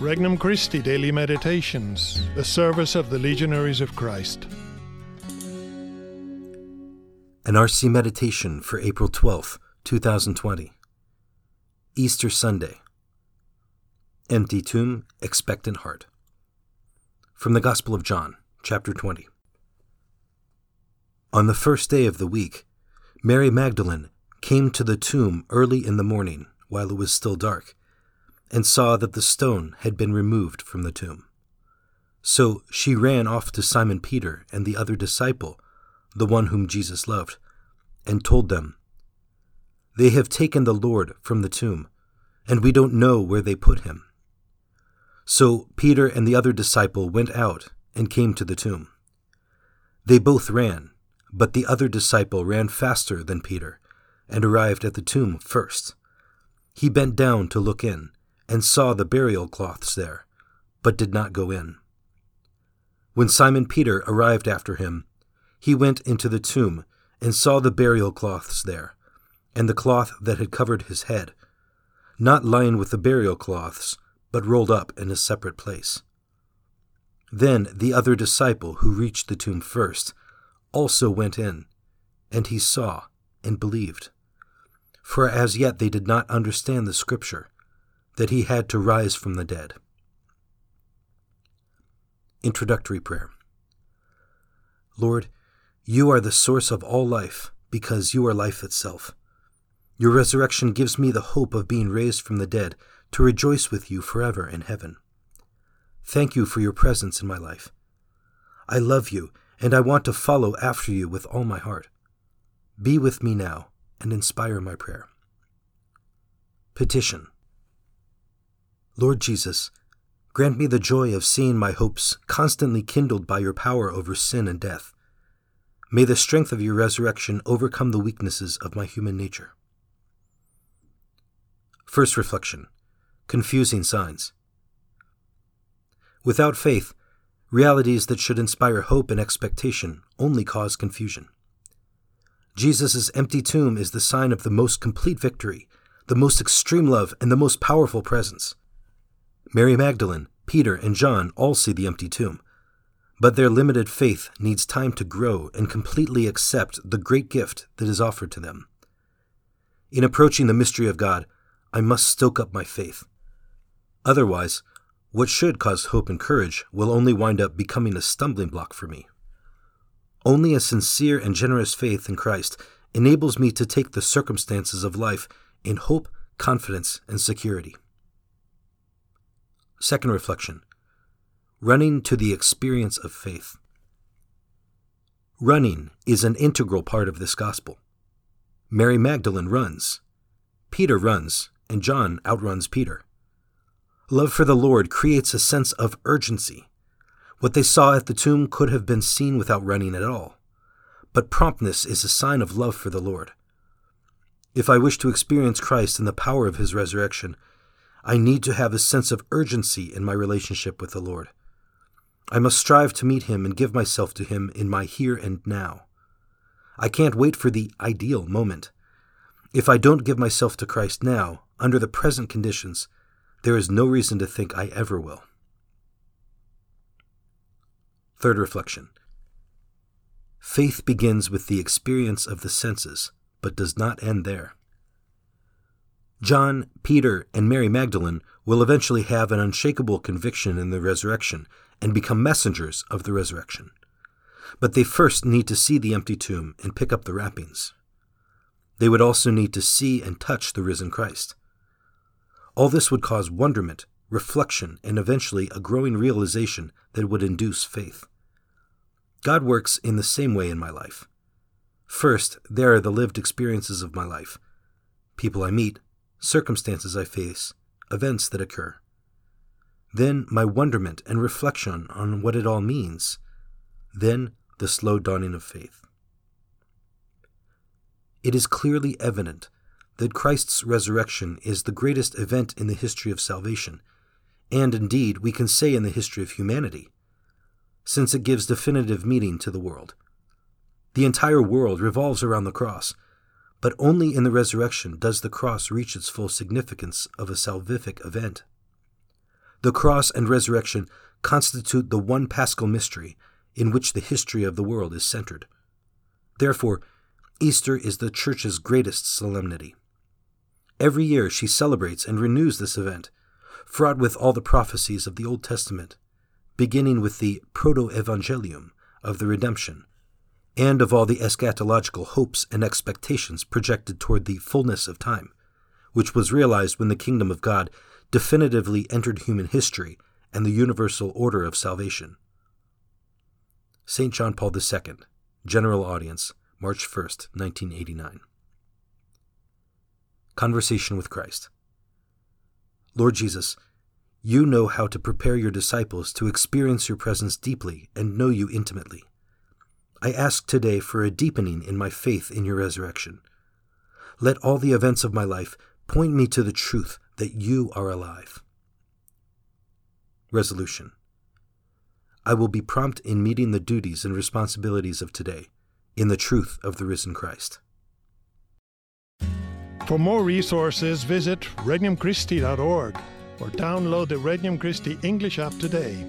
Regnum Christi Daily Meditations, the service of the Legionaries of Christ. An RC Meditation for April 12th, 2020. Easter Sunday. Empty tomb, expectant heart. From the Gospel of John, chapter 20. On the first day of the week, Mary Magdalene came to the tomb early in the morning while it was still dark and saw that the stone had been removed from the tomb. So she ran off to Simon Peter and the other disciple, the one whom Jesus loved, and told them, They have taken the Lord from the tomb, and we don't know where they put him. So Peter and the other disciple went out and came to the tomb. They both ran, but the other disciple ran faster than Peter and arrived at the tomb first. He bent down to look in and saw the burial cloths there, but did not go in. When Simon Peter arrived after him, he went into the tomb and saw the burial cloths there, and the cloth that had covered his head, not lying with the burial cloths, but rolled up in a separate place. Then the other disciple who reached the tomb first also went in, and he saw and believed. For as yet they did not understand the Scripture that he had to rise from the dead. Introductory Prayer Lord, you are the source of all life because you are life itself. Your resurrection gives me the hope of being raised from the dead to rejoice with you forever in heaven. Thank you for your presence in my life. I love you, and I want to follow after you with all my heart. Be with me now and inspire my prayer. Petition Lord Jesus, grant me the joy of seeing my hopes constantly kindled by your power over sin and death. May the strength of your resurrection overcome the weaknesses of my human nature. First reflection Confusing signs. Without faith, realities that should inspire hope and expectation only cause confusion. Jesus' empty tomb is the sign of the most complete victory, the most extreme love, and the most powerful presence. Mary Magdalene, Peter, and John all see the empty tomb. But their limited faith needs time to grow and completely accept the great gift that is offered to them. In approaching the mystery of God, I must stoke up my faith. Otherwise, what should cause hope and courage will only wind up becoming a stumbling block for me. Only a sincere and generous faith in Christ enables me to take the circumstances of life in hope, confidence, and security. Second reflection Running to the experience of faith. Running is an integral part of this gospel. Mary Magdalene runs, Peter runs, and John outruns Peter. Love for the Lord creates a sense of urgency. What they saw at the tomb could have been seen without running at all. But promptness is a sign of love for the Lord. If I wish to experience Christ and the power of his resurrection, I need to have a sense of urgency in my relationship with the Lord. I must strive to meet Him and give myself to Him in my here and now. I can't wait for the ideal moment. If I don't give myself to Christ now, under the present conditions, there is no reason to think I ever will. Third reflection Faith begins with the experience of the senses, but does not end there. John, Peter, and Mary Magdalene will eventually have an unshakable conviction in the resurrection and become messengers of the resurrection. But they first need to see the empty tomb and pick up the wrappings. They would also need to see and touch the risen Christ. All this would cause wonderment, reflection, and eventually a growing realization that would induce faith. God works in the same way in my life. First, there are the lived experiences of my life people I meet, circumstances I face, events that occur. Then my wonderment and reflection on what it all means. Then the slow dawning of faith. It is clearly evident that Christ's resurrection is the greatest event in the history of salvation, and indeed we can say in the history of humanity, since it gives definitive meaning to the world. The entire world revolves around the cross but only in the resurrection does the cross reach its full significance of a salvific event. The cross and resurrection constitute the one paschal mystery in which the history of the world is centered. Therefore, Easter is the Church's greatest solemnity. Every year she celebrates and renews this event, fraught with all the prophecies of the Old Testament, beginning with the proto evangelium of the redemption, and of all the eschatological hopes and expectations projected toward the fullness of time, which was realized when the kingdom of God definitively entered human history and the universal order of salvation. St. John Paul II, General Audience, March 1, 1989. Conversation with Christ. Lord Jesus, you know how to prepare your disciples to experience your presence deeply and know you intimately. I ask today for a deepening in my faith in your resurrection. Let all the events of my life point me to the truth that you are alive. Resolution I will be prompt in meeting the duties and responsibilities of today in the truth of the risen Christ. For more resources, visit regnumchristi.org or download the Regnum Christi English app today.